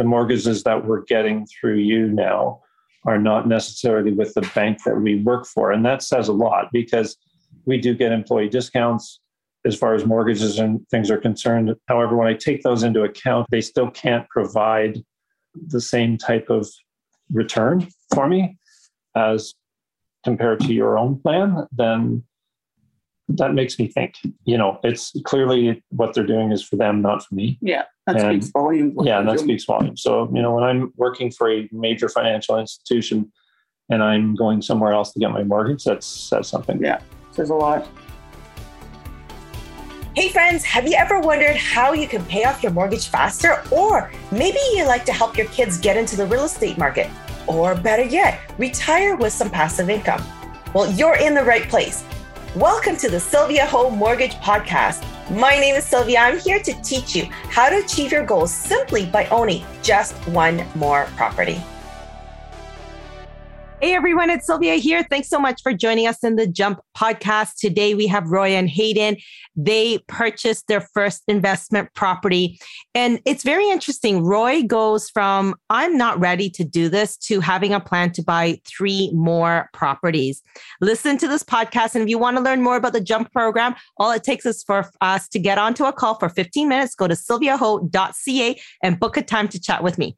the mortgages that we're getting through you now are not necessarily with the bank that we work for. And that says a lot because we do get employee discounts as far as mortgages and things are concerned. However, when I take those into account, they still can't provide the same type of return for me as compared to your own plan, then that makes me think, you know, it's clearly what they're doing is for them, not for me. Yeah, that and, speaks volumes. Yeah, and that speaks volumes. So, you know, when I'm working for a major financial institution and I'm going somewhere else to get my mortgage, that says something. Yeah, says a lot. Hey friends, have you ever wondered how you can pay off your mortgage faster? Or maybe you like to help your kids get into the real estate market? Or better yet, retire with some passive income? Well, you're in the right place. Welcome to the Sylvia Ho Mortgage Podcast. My name is Sylvia. I'm here to teach you how to achieve your goals simply by owning just one more property. Hey everyone, it's Sylvia here. Thanks so much for joining us in the Jump podcast. Today we have Roy and Hayden. They purchased their first investment property. And it's very interesting. Roy goes from, I'm not ready to do this, to having a plan to buy three more properties. Listen to this podcast. And if you want to learn more about the Jump program, all it takes is for us to get onto a call for 15 minutes. Go to sylviaho.ca and book a time to chat with me.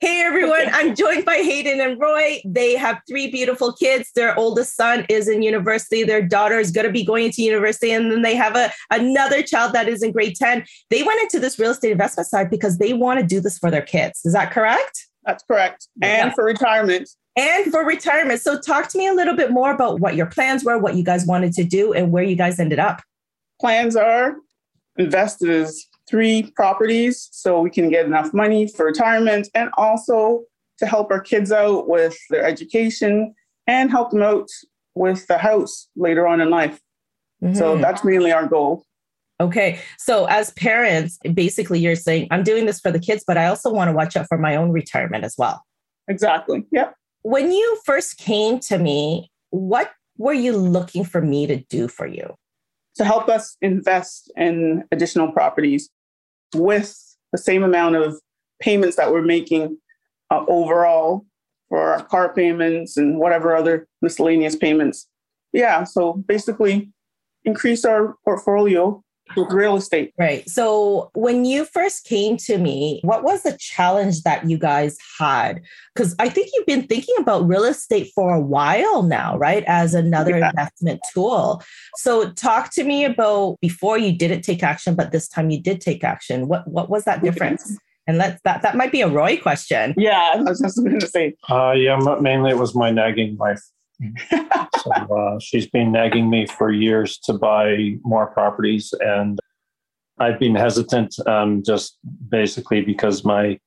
Hey everyone, I'm joined by Hayden and Roy. They have three beautiful kids. Their oldest son is in university. Their daughter is going to be going to university. And then they have a, another child that is in grade 10. They went into this real estate investment side because they want to do this for their kids. Is that correct? That's correct. And yeah. for retirement. And for retirement. So talk to me a little bit more about what your plans were, what you guys wanted to do, and where you guys ended up. Plans are invested as three properties so we can get enough money for retirement and also to help our kids out with their education and help them out with the house later on in life. Mm-hmm. So that's mainly our goal. Okay. So as parents, basically you're saying, I'm doing this for the kids, but I also want to watch out for my own retirement as well. Exactly. Yep. When you first came to me, what were you looking for me to do for you? To help us invest in additional properties with the same amount of payments that we're making uh, overall for our car payments and whatever other miscellaneous payments. Yeah, so basically increase our portfolio real estate. Right. So when you first came to me, what was the challenge that you guys had? Because I think you've been thinking about real estate for a while now, right? As another yeah. investment tool. So talk to me about before you didn't take action, but this time you did take action. What what was that difference? And let that that might be a Roy question. Yeah, I was just going to say. Uh, yeah, mainly it was my nagging wife. So uh, she's been nagging me for years to buy more properties, and I've been hesitant, um, just basically because my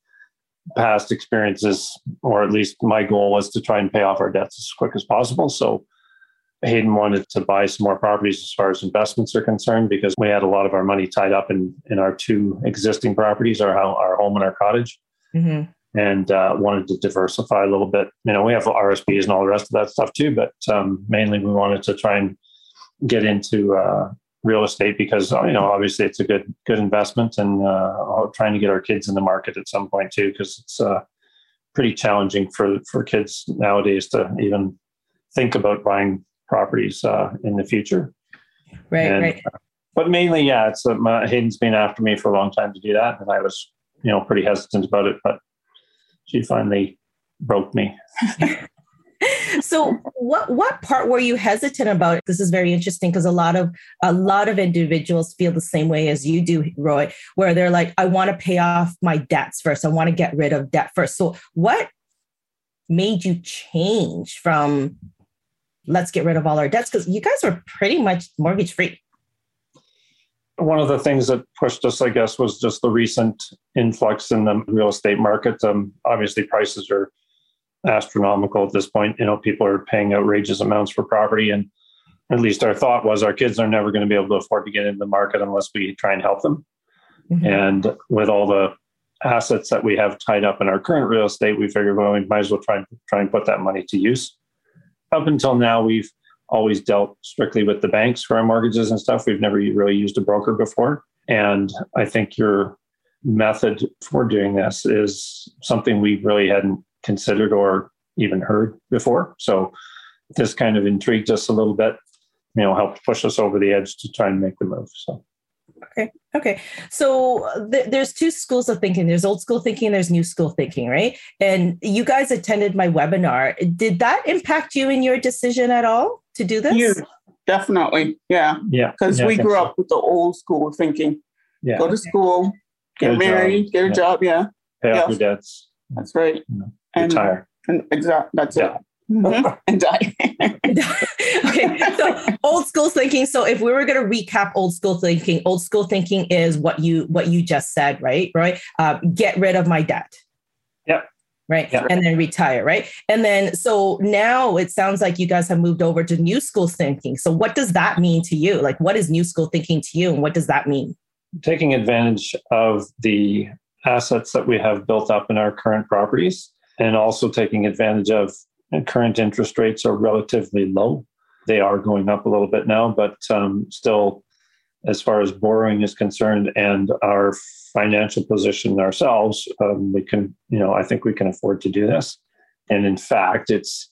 past experiences, or at least my goal, was to try and pay off our debts as quick as possible. So Hayden wanted to buy some more properties as far as investments are concerned because we had a lot of our money tied up in in our two existing properties, our our home and our cottage. Mm-hmm and uh, wanted to diversify a little bit. You know, we have RSPs and all the rest of that stuff too, but um, mainly we wanted to try and get into uh, real estate because you know obviously it's a good good investment, and uh, trying to get our kids in the market at some point too because it's uh, pretty challenging for for kids nowadays to even think about buying properties uh, in the future. Right, and, right. Uh, but mainly, yeah, it's Hayden's been after me for a long time to do that, and I was you know pretty hesitant about it, but she finally broke me. so what what part were you hesitant about? This is very interesting because a lot of a lot of individuals feel the same way as you do roy where they're like i want to pay off my debts first. I want to get rid of debt first. So what made you change from let's get rid of all our debts because you guys were pretty much mortgage free one of the things that pushed us, I guess, was just the recent influx in the real estate market. Um, obviously, prices are astronomical at this point. You know, people are paying outrageous amounts for property, and at least our thought was our kids are never going to be able to afford to get into the market unless we try and help them. Mm-hmm. And with all the assets that we have tied up in our current real estate, we figured, well, we might as well try and try and put that money to use. Up until now, we've always dealt strictly with the banks for our mortgages and stuff. We've never really used a broker before. And I think you're method for doing this is something we really hadn't considered or even heard before. So this kind of intrigued us a little bit, you know, helped push us over the edge to try and make the move. So. Okay. Okay. So th- there's two schools of thinking. There's old school thinking. There's new school thinking, right? And you guys attended my webinar. Did that impact you in your decision at all to do this? You definitely, yeah, Yeah. because yeah, we grew so. up with the old school thinking: Yeah. go to school, Get get, a job, married, get a yeah. job. Yeah, Pay off yeah. your debts, that's right. Mhm. And, retire. and exact. That's Yeah. it. Mhm. and die. okay, so old school thinking. So if we were going to recap old school thinking, old school thinking is what you what you just said, right? Right. Uh, get rid of my debt. Yep. Right. Yep. And then retire. Right. And then so now it sounds like you guys have moved over to new school thinking. So what does that mean to you? Like, what is new school thinking to you, and what does that mean? taking advantage of the assets that we have built up in our current properties and also taking advantage of current interest rates are relatively low. They are going up a little bit now, but um, still, as far as borrowing is concerned and our financial position ourselves, um, we can, you know, I think we can afford to do this. And in fact, it's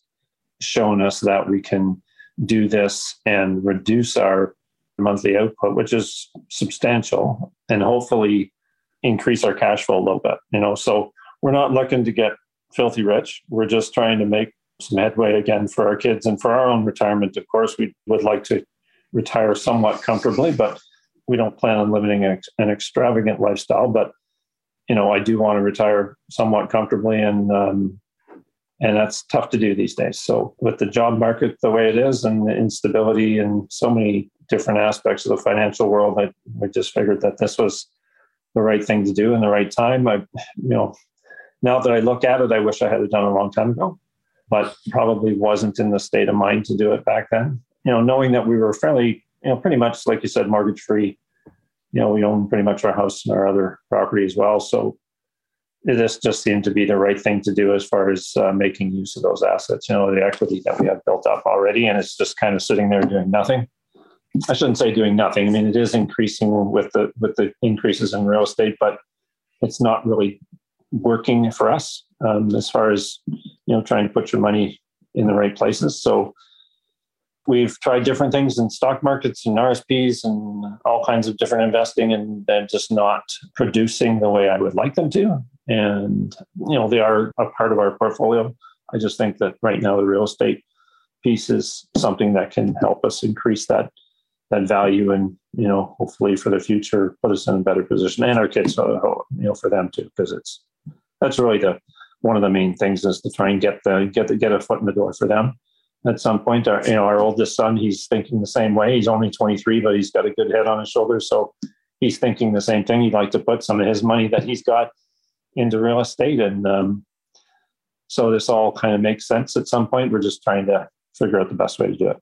shown us that we can do this and reduce our monthly output, which is substantial, and hopefully increase our cash flow a little bit. You know, so we're not looking to get filthy rich. We're just trying to make some headway again for our kids and for our own retirement. Of course, we would like to retire somewhat comfortably, but we don't plan on living an, an extravagant lifestyle. But you know, I do want to retire somewhat comfortably, and um, and that's tough to do these days. So with the job market the way it is, and the instability, and so many different aspects of the financial world, I, I just figured that this was the right thing to do in the right time. I, you know, now that I look at it, I wish I had it done a long time ago, but probably wasn't in the state of mind to do it back then. You know, knowing that we were fairly, you know, pretty much like you said, mortgage free. You know, we own pretty much our house and our other property as well. So this just seemed to be the right thing to do as far as uh, making use of those assets. You know, the equity that we have built up already, and it's just kind of sitting there doing nothing. I shouldn't say doing nothing. I mean, it is increasing with the with the increases in real estate, but it's not really working for us um, as far as you know trying to put your money in the right places. So we've tried different things in stock markets and RSPs and all kinds of different investing, and they're just not producing the way I would like them to. And you know, they are a part of our portfolio. I just think that right now the real estate piece is something that can help us increase that that value and you know hopefully for the future put us in a better position and our kids you know for them too because it's that's really the one of the main things is to try and get the get the get a foot in the door for them at some point. Our you know our oldest son he's thinking the same way. He's only 23 but he's got a good head on his shoulders. So he's thinking the same thing. He'd like to put some of his money that he's got into real estate. And um, so this all kind of makes sense at some point. We're just trying to figure out the best way to do it.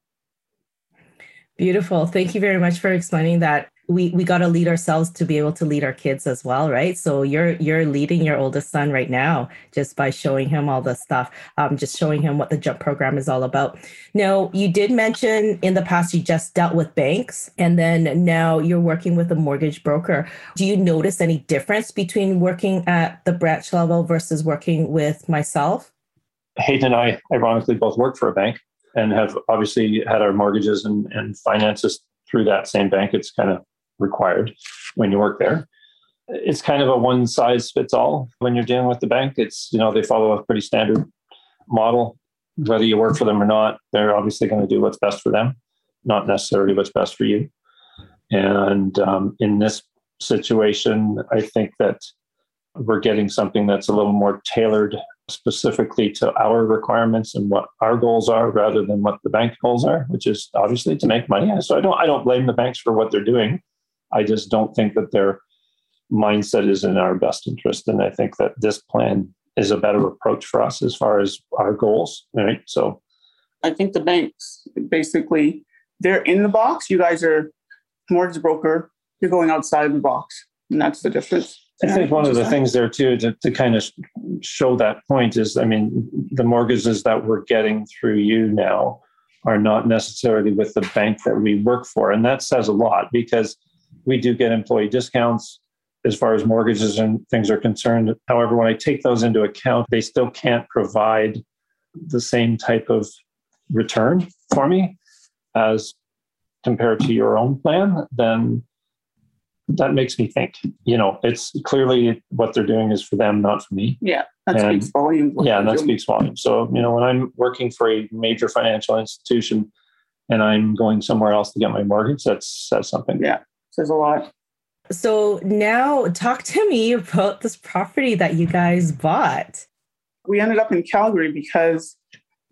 Beautiful. Thank you very much for explaining that. We we got to lead ourselves to be able to lead our kids as well, right? So you're you're leading your oldest son right now just by showing him all the stuff, um, just showing him what the jump program is all about. Now, you did mention in the past you just dealt with banks, and then now you're working with a mortgage broker. Do you notice any difference between working at the branch level versus working with myself? Hayden and I, ironically, both work for a bank and have obviously had our mortgages and, and finances through that same bank. It's kind of required when you work there. It's kind of a one size fits all when you're dealing with the bank. It's, you know, they follow a pretty standard model. Whether you work for them or not, they're obviously going to do what's best for them, not necessarily what's best for you. And um, in this situation, I think that we're getting something that's a little more tailored specifically to our requirements and what our goals are rather than what the bank goals are, which is obviously to make money. So I don't I don't blame the banks for what they're doing. I just don't think that their mindset is in our best interest. And I think that this plan is a better approach for us as far as our goals. Right. So I think the banks basically they're in the box. You guys are mortgage broker. You're going outside of the box, and that's the difference. I think one of the things there too to, to kind of show that point is, I mean, the mortgages that we're getting through you now are not necessarily with the bank that we work for, and that says a lot because we do get employee discounts. as far as mortgages and things are concerned. However, when I take those into account, they still can't provide the same type of return for me as compared to your own plan, then that makes me think, you know, it's clearly what they're doing is for them, not for me. Yeah, that And- speaks volumes. Yeah, and that speaks volumes. So, you know, when I'm working for a major financial institution and I'm going somewhere else to get my mortgage, that says something. Yeah. Says a lot. So now talk to me about this property that you guys bought. We ended up in Calgary because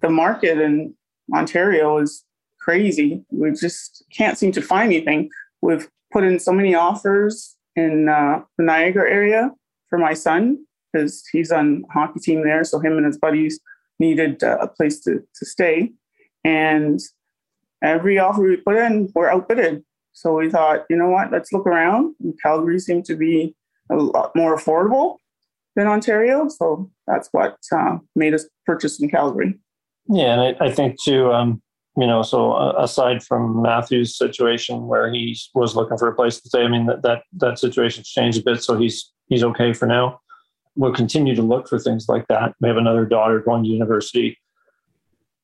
the market in Ontario is crazy. We just can't seem to find anything. We've put in so many offers in uh, the Niagara area for my son because he's on hockey team there. So him and his buddies needed uh, a place to, to stay. And every offer we put in, we're outbidded. So we thought, you know what, let's look around. And Calgary seemed to be a lot more affordable than Ontario. So that's what uh, made us purchase in Calgary. Yeah, and I, I think too, um, you know, so uh, aside from Matthew's situation where he was looking for a place to stay, I mean that that that situation's changed a bit, so he's he's okay for now. We'll continue to look for things like that. We have another daughter going to university,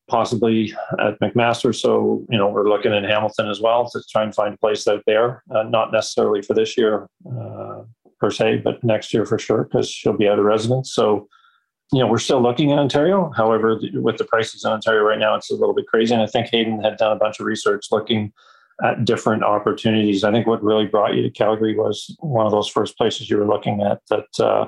possibly at McMaster, so you know we're looking in Hamilton as well to try and find a place out there. Uh, not necessarily for this year uh, per se, but next year for sure because she'll be out of residence. So you know, we're still looking in Ontario. However, th- with the prices in Ontario right now, it's a little bit crazy. And I think Hayden had done a bunch of research looking at different opportunities. I think what really brought you to Calgary was one of those first places you were looking at that, uh,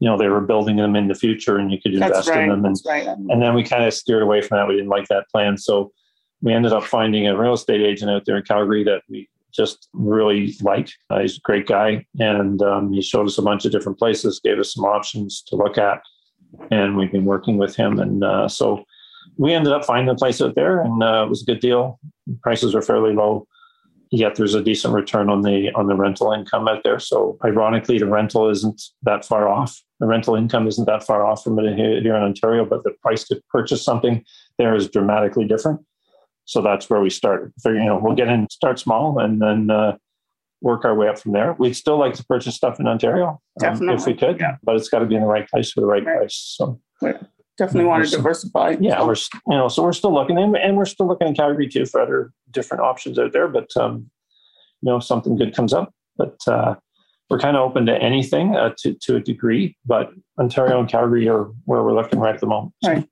you know, they were building them in the future and you could invest right. in them. And, right. and then we kind of steered away from that. We didn't like that plan. So we ended up finding a real estate agent out there in Calgary that we just really liked. Uh, he's a great guy. And um, he showed us a bunch of different places, gave us some options to look at and we've been working with him. And uh, so we ended up finding a place out there, and uh, it was a good deal. Prices are fairly low, yet there's a decent return on the on the rental income out there. So ironically, the rental isn't that far off. The rental income isn't that far off from it here here in Ontario, but the price to purchase something there is dramatically different. So that's where we start. Figure, you know, we'll get in, start small, and then uh, work our way up from there. We'd still like to purchase stuff in Ontario um, if we could, yeah. but it's got to be in the right place for the right, Right. price. So Definitely want to diversify. yeah, So, we're you know, so we're still looking, and, and we're still looking in Calgary too for other different options out there. But um, you know, if something good comes up, but uh, we're kind of open to anything uh, to to a degree. But Ontario and Calgary are where we're looking right at the moment. So, Right.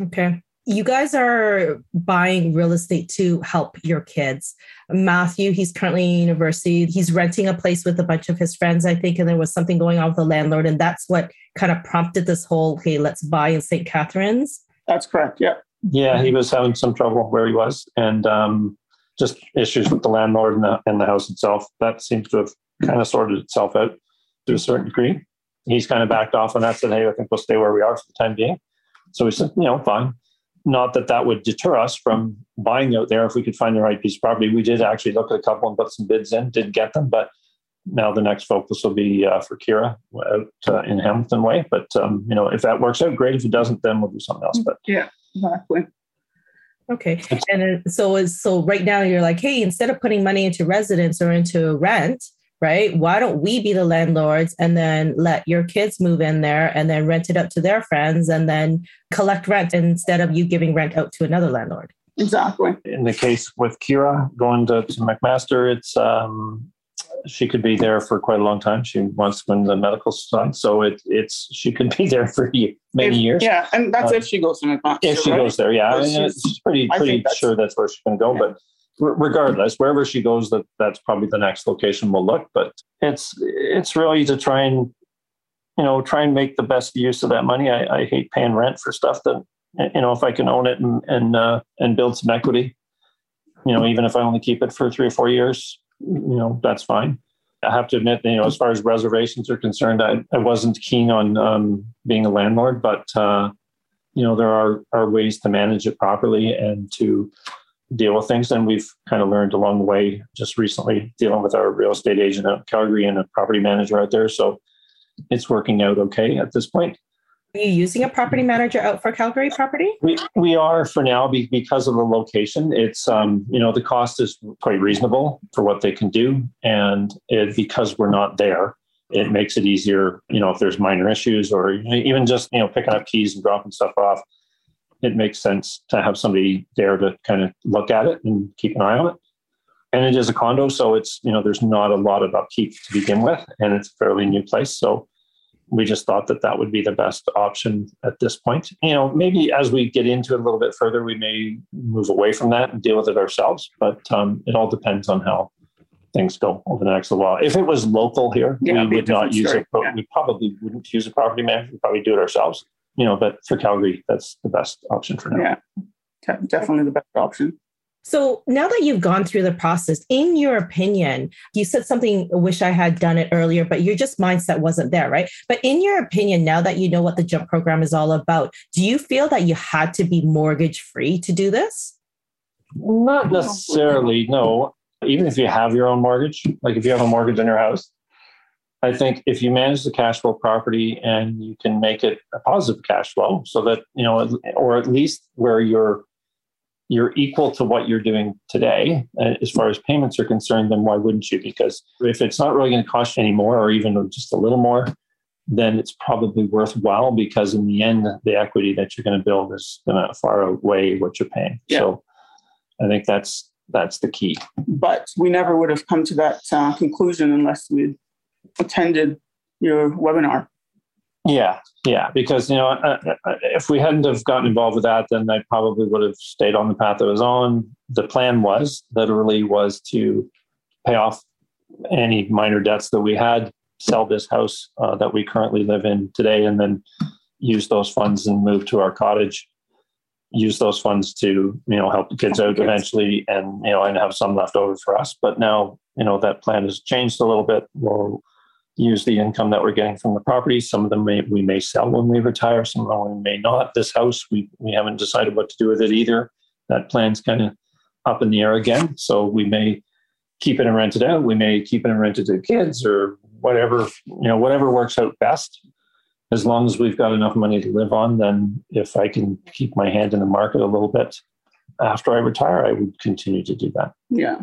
Okay. You guys are buying real estate to help your kids. Matthew, he's currently in university. He's renting a place with a bunch of his friends, I think, and there was something going on with the landlord. And that's what kind of prompted this whole, hey, let's buy in St. Catharines. that's correct. Yeah. Yeah, he was having some trouble where he was, and um, just issues with the landlord and the, and the house itself. That seems to have kind of sorted itself out to a certain degree. He's kind of backed off on that, said, "Hey, I think we'll stay where we are for the time being." So we said, "You know, fine." Not that that would deter us from buying out there if we could find the right piece of property. We did actually look at a couple and put some bids in, didn't get them, but now the next focus will be uh, for Kira out uh, in Hamilton Way. But um, you know, if that works out, great. If it doesn't, then we'll do something else. But Yeah. Exactly. Okay. And so is so right now you're like, hey, instead of putting money into residence or into rent, right? Why don't we be the landlords and then let your kids move in there and then rent it up to their friends and then collect rent instead of you giving rent out to another landlord? Exactly. in the case with Kira going to, to McMaster, it's um, she could be there for quite a long time. She wants to go the medical side, so it, it's she could be there for many If- years. Yeah. And that's Uh, if she goes to McMaster. If she right? goes there, yeah, I mean, She's- it's pretty pretty that's- sure that's where she's going to go. Yeah. But r- regardless, wherever she goes, that that's probably the next location we'll look. But it's it's really to try and you know try and make the best use of that money. I, I hate paying rent for stuff that you know if I can own it and and uh, and build some equity, you know, even if I only keep it for three or four years, you know, that's fine. I have to admit, you know, as far as reservations are concerned, I, I wasn't keen on um, being a landlord, but uh, you know, there are are ways to manage it properly and to deal with things. And we've kind of learned along the way just recently dealing with our real estate agent out Calgary and a property manager out there. So it's working out okay at this point. Are you using a property manager out for Calgary property? We, we are for now be, because of the location. It's um, you know the cost is quite reasonable for what they can do, and it, because we're not there, it makes it easier. You know if there's minor issues or even just you know picking up keys and dropping stuff off, it makes sense to have somebody there to kind of look at it and keep an eye on it. And it is a condo, so it's you know there's not a lot of upkeep to begin with, and it's a fairly new place, so we just thought that that would be the best option at this point. You know, maybe as we get into it a little bit further, we may move away from that and deal with it ourselves. But um, it all depends on how things go over the next little while. If it was local here, Yeah, we it'd be a would not use it. But yeah. we probably wouldn't use a property manager. We'd probably do it ourselves. You know, but for Calgary, that's the best option for now. Yeah, definitely the best option. So now that you've gone through the process, in your opinion, you said something, wish I had done it earlier, but your just mindset wasn't there, right? But in your opinion, now that you know what the jump program is all about, do you feel that you had to be mortgage free to do this? Not necessarily, no. Even if you have your own mortgage, like if you have a mortgage on your house, I think if you manage the cash flow property and you can make it a positive cash flow so that, you know, or at least where you're you're equal to what you're doing today uh, as far as payments are concerned, then why wouldn't you? Because if it's not really going to cost you any more or even just a little more, then it's probably worthwhile because in the end, the equity that you're going to build is going to far outweigh what you're paying. Yeah. So I think that's that's the key. But we never would have come to that uh, conclusion unless we'd attended your webinar. Yeah, yeah. Because you know, uh, uh, if we hadn't have gotten involved with that, then I probably would have stayed on the path I was on. The plan was literally was to pay off any minor debts that we had, sell this house uh, that we currently live in today, and then use those funds and move to our cottage. Use those funds to you know help the kids out eventually, and you know and have some left over for us. But now you know that plan has changed a little bit. We'll use the income that we're getting from the property. Some of them may, we may sell when we retire. Some of them we may not. This house we we haven't decided what to do with it either. That plan's kind of up in the air again. So we may keep it and rent it out. We may keep it and rent it to kids or whatever you know whatever works out best. As long as we've got enough money to live on, then if I can keep my hand in the market a little bit after I retire, I would continue to do that. Yeah,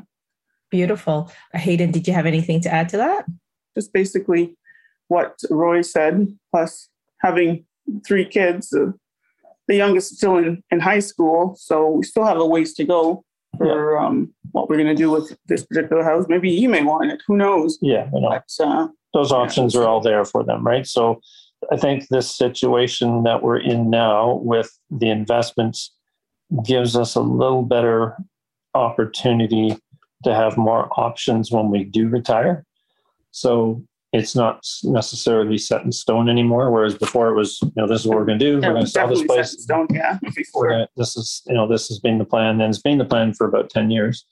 Beautiful. Hayden, did you have anything to add to that? Just basically what Roy said, plus having three kids. Uh, the youngest still in, in high school, so we still have a ways to go for um, what we're going to do with this particular house. Maybe he may want it. Who knows? Yeah, you know. But uh, those options are all there for them, right? So I think this situation that we're in now with the investments gives us a little better opportunity to have more options when we do retire. So it's not necessarily set in stone anymore. Whereas before it was, you know, this is what we're going to do. yeah, we're going to sell this definitely set in place. stone. Yeah, before. gonna, this is, you know, this has been the plan and it's been the plan for about 10 years.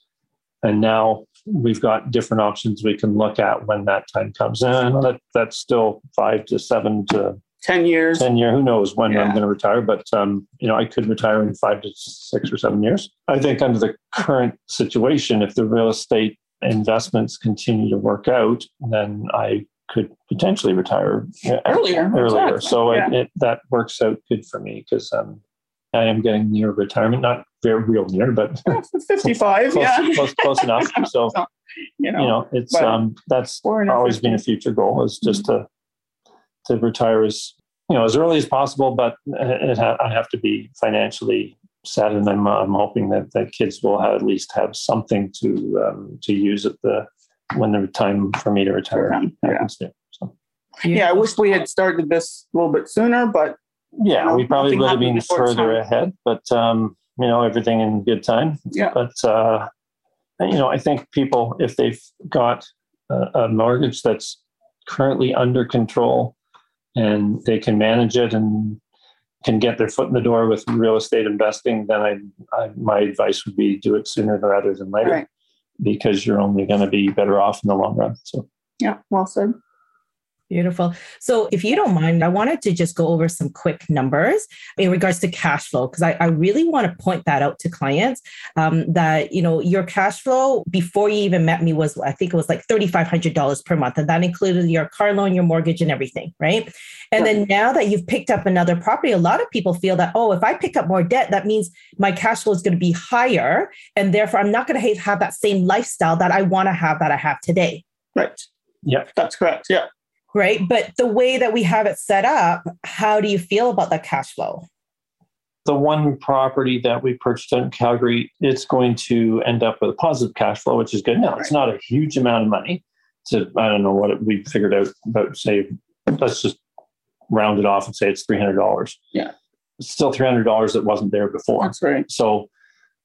And now we've got different options we can look at when that time comes. And that that's still five to seven to 10 years. 10 year, who knows when I'm going to retire, but, um, you know, I could retire in five to six or seven years. I think under the current situation, if the real estate investments continue to work out, then I could potentially retire Earlier, earlier. exactly. So Yeah. it, it, that works out good for me because um, I am getting near retirement, not very real near, but close, 55, yeah. close, close enough. So, You know, you know, it's, um, that's always been a future goal is just to, to retire as, you know, as early as possible, but it ha- I have to be financially set. And I'm, I'm hoping that the kids will have, at least have something to, um, to use at the, when the time for me to retire yeah. happens. to. So, yeah, I wish we had started this a little bit sooner, but yeah, know, we probably would have been further time. ahead, but, um, you know, everything in good time. yeah, But, uh, you know, I think people, if they've got a, a mortgage that's currently under control and they can manage it and can get their foot in the door with real estate investing, then I, I my advice would be do it sooner rather than later Right. because you're only going to be better off in the long run. So, yeah, well said. Beautiful. So, if you don't mind, I wanted to just go over some quick numbers in regards to cash flow, because I, I, really want to point that out to clients um, that, you know, your cash flow before you even met me was, I think it was like $3,500 per month. And that included your car loan, your mortgage, and everything. Right. And then now that you've picked up another property, a lot of people feel that, oh, if I pick up more debt, that means my cash flow is going to be higher. And therefore, I'm not going to have that same lifestyle that I want to have that I have today. Right. Yeah. That's correct. Yeah right? But the way that we have it set up, how do you feel about that cash flow? The one property that we purchased in Calgary, it's going to end up with a positive cash flow, which is good. Now, it's not a huge amount of money. So I don't know what it, we figured out about, say, let's just round it off and say it's $300. Yeah. It's still $300 that wasn't there before. That's right. So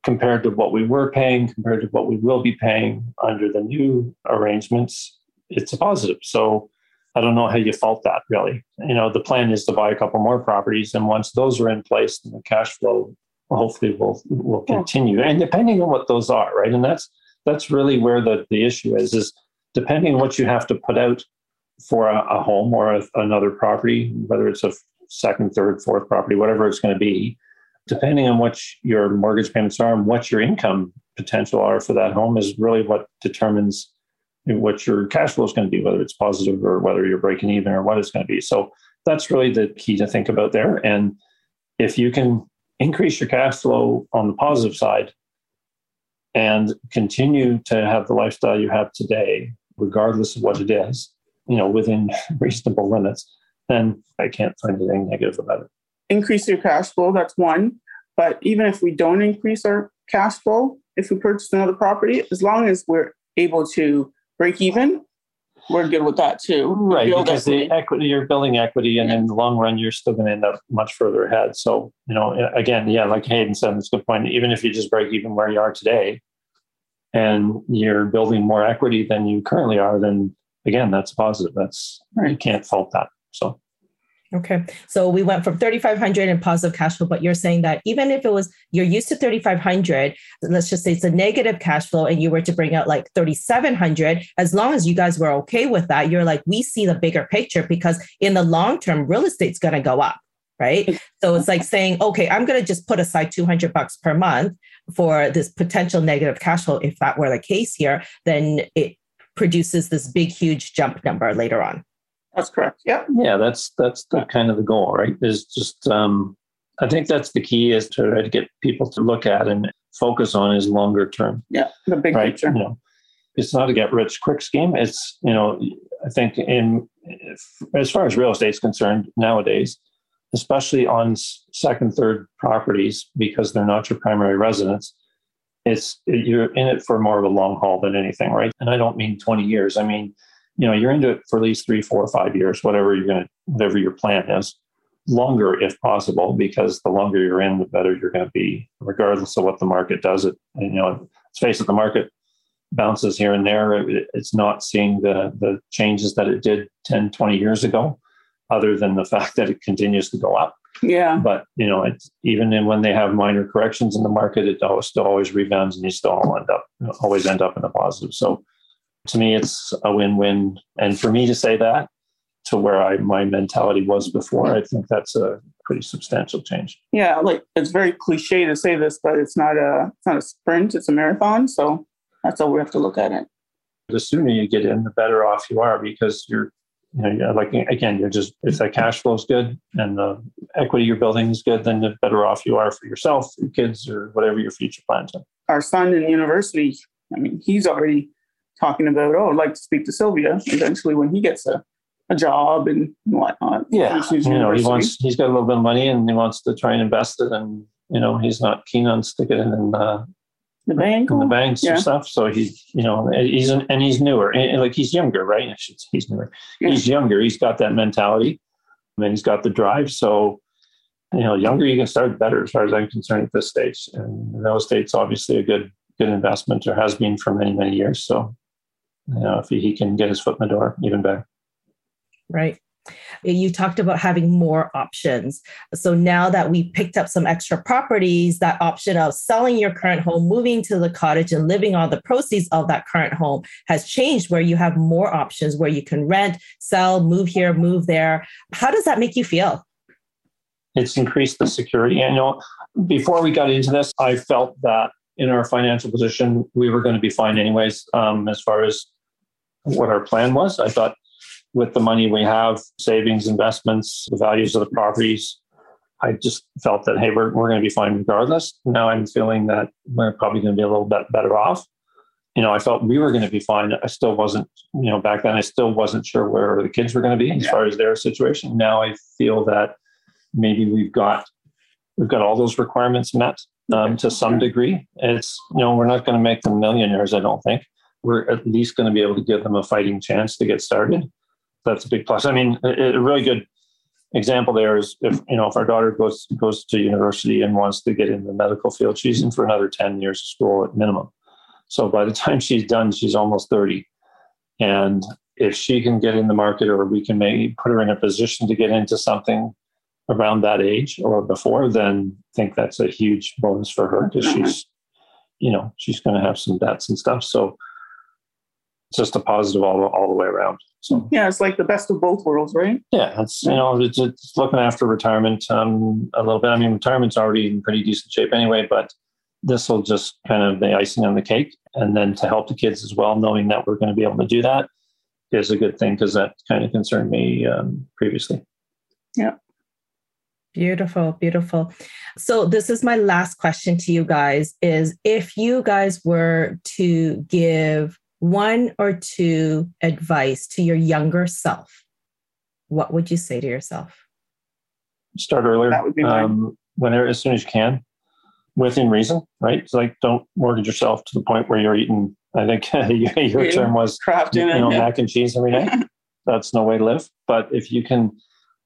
compared to what we were paying, compared to what we will be paying under the new arrangements, it's a positive. So I don't know how you fault that really. You know, the plan is to buy a couple more properties, and once those are in place, then the cash flow hopefully will will continue. And depending on what those are, right? And that's that's really where the the issue is. Is depending on what you have to put out for a, a home or a, another property, whether it's a second, third, fourth property, whatever it's going to be, depending on what your mortgage payments are and what your income potential are for that home, is really what determines what your cash flow is going to be, whether it's positive or whether you're breaking even or what it's going to be. So that's really the key to think about there. And if you can increase your cash flow on the positive side and continue to have the lifestyle you have today, regardless of what it is, you know, within reasonable limits, then I can't find anything negative about it. Increase your cash flow, that's one. But even if we don't increase our cash flow, if we purchase another property, as long as we're able to break even, we're good with that too. Right, because equity. the equity, you're building equity, and in the long run, you're still going to end up much further ahead. So, you know, again, yeah, like Hayden said, it's a good point. Even if you just break even where you are today, and you're building more equity than you currently are, then again, that's positive. That's right. you can't fault that. So, Okay. So we went from 3,500 in positive cash flow, but you're saying that even if it was, you're used to 3,500, let's just say it's a negative cash flow and you were to bring out like 3,700, as long as you guys were okay with that, you're like, we see the bigger picture because in the long term, real estate's going to go up. Right. So it's like saying, okay, I'm going to just put aside 200 bucks per month for this potential negative cash flow. If that were the case here, then it produces this big, huge jump number later on. That's correct. Yeah. Yeah, that's that's the kind of the goal, right? Is just um I think that's the key is to try to get people to look at and focus on is longer term. Yeah, the big right? picture. You know, it's not a get rich quick scheme. It's you know, I think in as far as real estate is concerned nowadays, especially on second, third properties because they're not your primary residence, it's you're in it for more of a long haul than anything, right? And I don't mean twenty years. I mean you know you're into it for at least three four or five years whatever you're going to whatever your plan is longer if possible because the longer you're in the better you're going to be regardless of what the market does. It you know let's face it the market bounces here and there. It's not seeing the the changes that it did 10 20 years ago other than the fact that it continues to go up. Yeah. But you know it's even in when they have minor corrections in the market it always, still always rebounds and you still end up always end up in a positive. So to me, it's a win-win. And for me to say that to where I my mentality was before, I think that's a pretty substantial change. Yeah, like it's very cliche to say this, but it's not a it's not a sprint; it's a marathon. So that's how we have to look at it. The sooner you get in, the better off you are because you're, you know, like again, you're just if that cash flow is good and the equity you're building is good, then the better off you are for yourself, your kids, or whatever your future plans are. Our son in university, I mean, he's already talking about, oh, I'd like to speak to Sylvia eventually when he gets a, a job and whatnot. Yeah. You know, he wants, he's got a little bit of money and he wants to try and invest it. And, you know, he's not keen on sticking it in uh, the bank, in the banks yeah. and stuff. So he, you know, he's, and he's newer and like he's younger, right? He's newer. Yeah. He's younger. He's got that mentality and he's got the drive. So, you know, younger you can start better as far as I'm concerned at this stage. And real estate's obviously a good, good investment or has been for many, many years. So you know, if he, can get his foot in the door, even better. Right. You talked about having more options. So now that we picked up some extra properties, that option of selling your current home, moving to the cottage, and living on the proceeds of that current home has changed where you have more options where you can rent, sell, move here, move there. How does that make you feel? It's increased the security. And you know, before we got into this, I felt that in our financial position, we were going to be fine anyways, um, as far as what our plan was. I thought with the money we have, savings, investments, the values of the properties, I just felt that, hey, we're, we're going to be fine regardless. Now I'm feeling that we're probably going to be a little bit better off. You know, I felt we were going to be fine. I still wasn't, you know, back then I still wasn't sure where the kids were going to be as yeah. far as their situation. Now I feel that maybe we've got we've got all those requirements met um, to some degree. It's you know we're not going to make them millionaires, I don't think. We're at least going to be able to give them a fighting chance to get started that's a big plus. I mean, a, a, really good example there is if you know if our daughter goes goes to university and wants to get in the medical field, she's in for another ten years of school at minimum. So by the time she's done, she's almost thirty, and if she can get in the market, or we can maybe put her in a position to get into something around that age or before, then I think that's a huge bonus for her because she's, you know, she's going to have some debts and stuff. So just a positive all, all the way around. So yeah, it's like the best of both worlds, right? Yeah, it's you know it's, it's looking after retirement um, a little bit. I mean, retirement's already in pretty decent shape anyway, but this will just kind of the icing on the cake, and then to help the kids as well, knowing that we're going to be able to do that is a good thing because that kind of concerned me um, previously. Yeah. Beautiful, beautiful. So this is my last question to you guys is if you guys were to give one or two advice to your younger self, what would you say to yourself? Start earlier. That would be mine. Um, whenever, as soon as you can, within reason, right? It's like don't mortgage yourself to the point where you're eating. I think your term was you know mac and cheese every night. That's no way to live. But if you can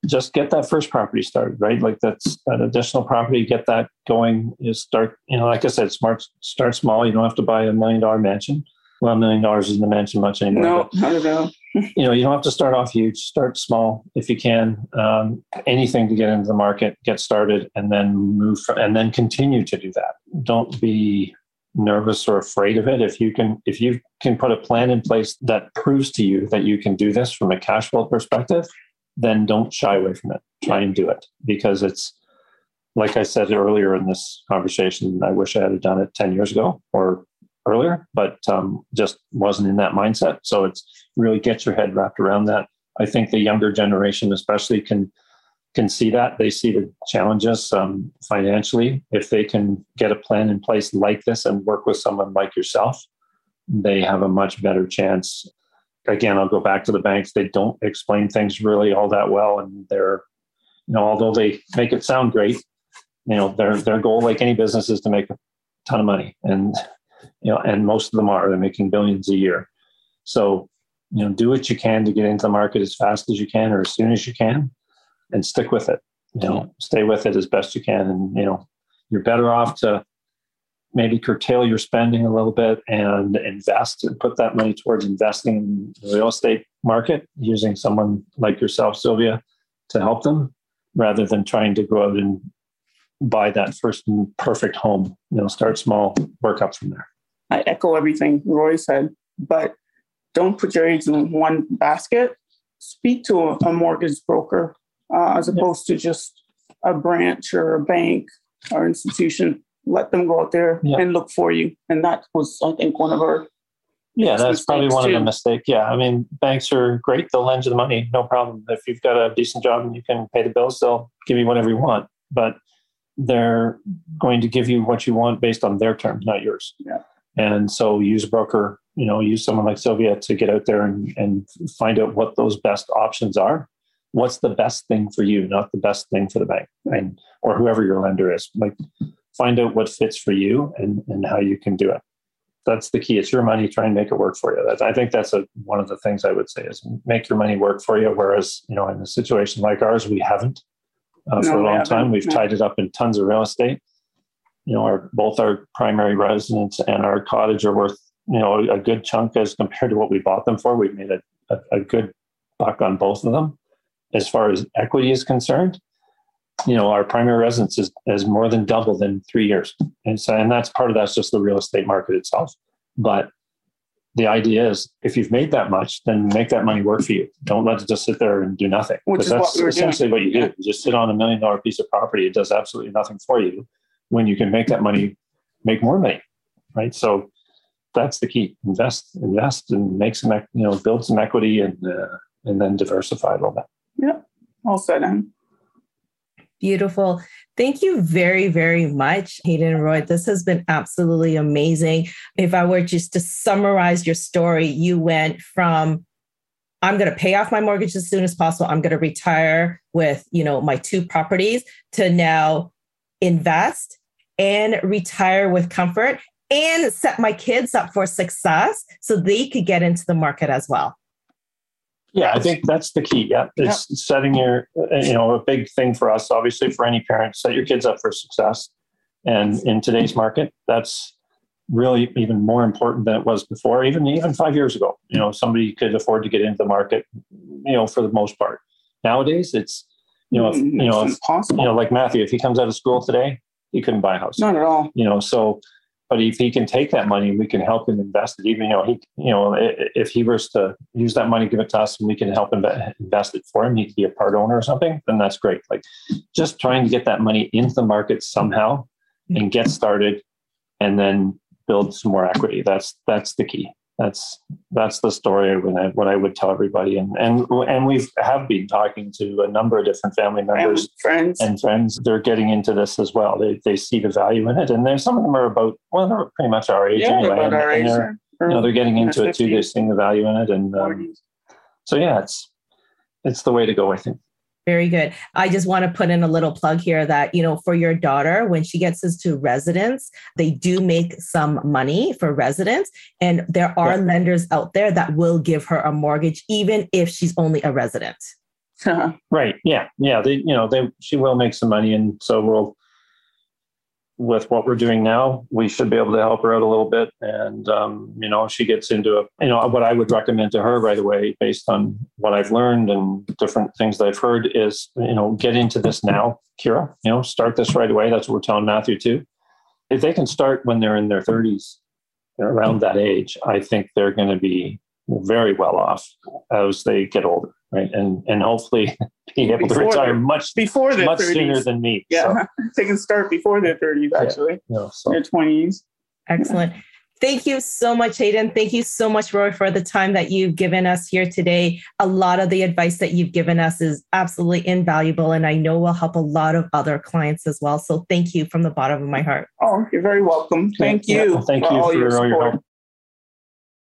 just get that first property started, right? Like that's that additional property, get that going. You start, you know, like I said, smart, start small. You don't have to buy a million dollar mansion well, a million dollars isn't the mention much anymore. No, but, not at all. you know, you don't have to start off huge. Start small if you can. Um, anything to get into the market, get started, and then move, from, and then continue to do that. Don't be nervous or afraid of it. If you can, if you can put a plan in place that proves to you that you can do this from a cash flow perspective, then don't shy away from it. Try and do it because it's like I said earlier in this conversation. I wish I had done it ten years ago or earlier, but um, just wasn't in that mindset. So it's really get your head wrapped around that. I think the younger generation, especially, can can see that they see the challenges um, financially. If they can get a plan in place like this and work with someone like yourself, they have a much better chance. Again, I'll go back to the banks. They don't explain things really all that well, and they're, you know, although they make it sound great, you know, their their goal, like any business, is to make a ton of money, and you know, and most of them are. They're making billions a year. So, you know, do what you can to get into the market as fast as you can or as soon as you can, and stick with it. You know, stay with it as best you can, and you know, you're better off to maybe curtail your spending a little bit and invest and put that money towards investing in the real estate market using someone like yourself, Sylvia, to help them rather than trying to go out and buy that first perfect home. You know, start small, work up from there. I echo everything Roy said, but don't put your eggs in one basket. Speak to a, a mortgage broker uh, as opposed to just a branch or a bank or institution. Let them go out there and look for you. And that was, I think, one of our yeah, that's probably one too. of the mistakes. Yeah, I mean, banks are great; they'll lend you the money, no problem. If you've got a decent job and you can pay the bills, they'll give you whatever you want. But they're going to give you what you want based on their terms, not yours. Yeah. And so use a broker, you know, use someone like Sylvia to get out there and, and find out what those best options are. What's the best thing for you, not the best thing for the bank and or whoever your lender is. Like find out what fits for you and, and how you can do it. That's the key. It's your money. Try and make it work for you. That's, I think that's a, one of the things I would say is make your money work for you. Whereas, you know, in a situation like ours, we haven't uh, no, for a long time. We've no. tied it up in tons of real estate you know, our both our primary residence and our cottage are worth, you know, a good chunk as compared to what we bought them for. We've made a, a, a good buck on both of them. as far as equity is concerned, you know, our primary residence is, has more than doubled in three years. And so, and that's part of that's just the real estate market itself. But the idea is if you've made that much, then make that money work for you. Don't let it just sit there and do nothing. Which is that's what we essentially doing. what you do. You just sit on a million dollar piece of property. It does absolutely nothing for you when you can make that money, make more money. Right. So that's the key. Invest, invest and make some, you know, build some equity and, uh, and then diversify a little bit. All said and Beautiful. Thank you very, very much, Hayden Roy. This has been absolutely amazing. If I were just to summarize your story, you went from I'm going to pay off my mortgage as soon as possible. I'm going to retire with, you know, my two properties to now invest and retire with comfort and set my kids up for success so they could get into the market as well. Yeah, I think that's the key. Yeah, it's setting your, you know, a big thing for us, obviously, for any parent, set your kids up for success. And in today's market, that's really even more important than it was before, even even five years ago. You know, somebody could afford to get into the market, you know, for the most part. Nowadays, it's, you know, if, mm-hmm. you know, if, it's you know, like Matthew, if he comes out of school today, he couldn't buy a house. Not at all. you know so but if he can take that money we can help him invest it. Even you know he you know if he was to use that money give it to us and we can help him invest it for him he could be a part owner or something then that's great. Like just trying to get that money into the market somehow and get started and then build some more equity. That's that's the key that's that's the story when I, what I would tell everybody and and and we've have been talking to a number of different family members friends. and friends, they're getting into this as well. They, they see the value in it. And there's some of them are about, well, they're pretty much our age yeah, anyway. about our age. they're, you know, they're getting into it too. They're seeing the value in it. And um, so, yeah, it's, it's the way to go, I think. Very good. I just want to put in a little plug here that, you know, for your daughter, when she gets into residence, they do make some money for residence. And there are Yeah. lenders out there that will give her a mortgage, even if she's only a resident. Right. Yeah. Yeah. They, you know, they, she will make some money. And so we'll, with what we're doing now, we should be able to help her out a little bit. And, um, you know, she gets into a, you know, what I would recommend to her right away, based on what I've learned and different things that I've heard is, you know, get into this now, Kira, you know, start this right away. That's what we're telling Matthew too. If they can start when they're in their 30s, around that age, I think they're going to be very well off as they get older, right? And and hopefully be able to retire they're- much Before their much 30s. sooner than me. So, yeah, they can start before their 30s, actually, you know, so their 20s. Excellent. Thank you so much, Hayden. Thank you so much, Roy, for the time that you've given us here today. A lot of the advice that you've given us is absolutely invaluable, and I know will help a lot of other clients as well. So thank you from the bottom of my heart. Oh, you're very welcome. Thank Yeah, you. thank for you all for your all your support. help.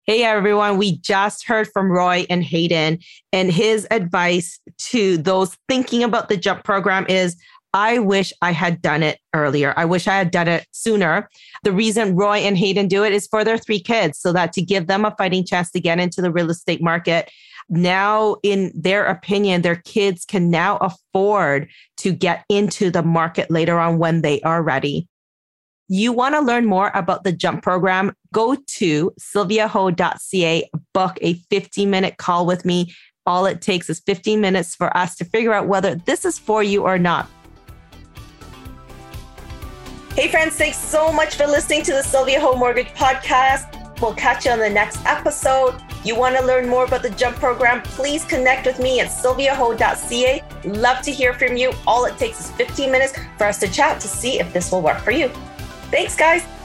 Hey everyone, we just heard from Roy and Hayden, and his advice to those thinking about the jump program is I wish I had done it earlier. I wish I had done it sooner. The reason Roy and Hayden do it is for their three kids, so that to give them a fighting chance to get into the real estate market. Now, in their opinion, their kids can now afford to get into the market later on when they are ready. You want to learn more about the JUMP program? Go to sylviaho.ca, book a 15 minute call with me. All it takes is 15 minutes for us to figure out whether this is for you or not. Hey, friends, thanks so much for listening to the Sylvia Ho Mortgage Podcast. We'll catch you on the next episode. You want to learn more about the JUMP program? Please connect with me at sylviaho.ca. Love to hear from you. All it takes is 15 minutes for us to chat to see if this will work for you. Thanks, guys.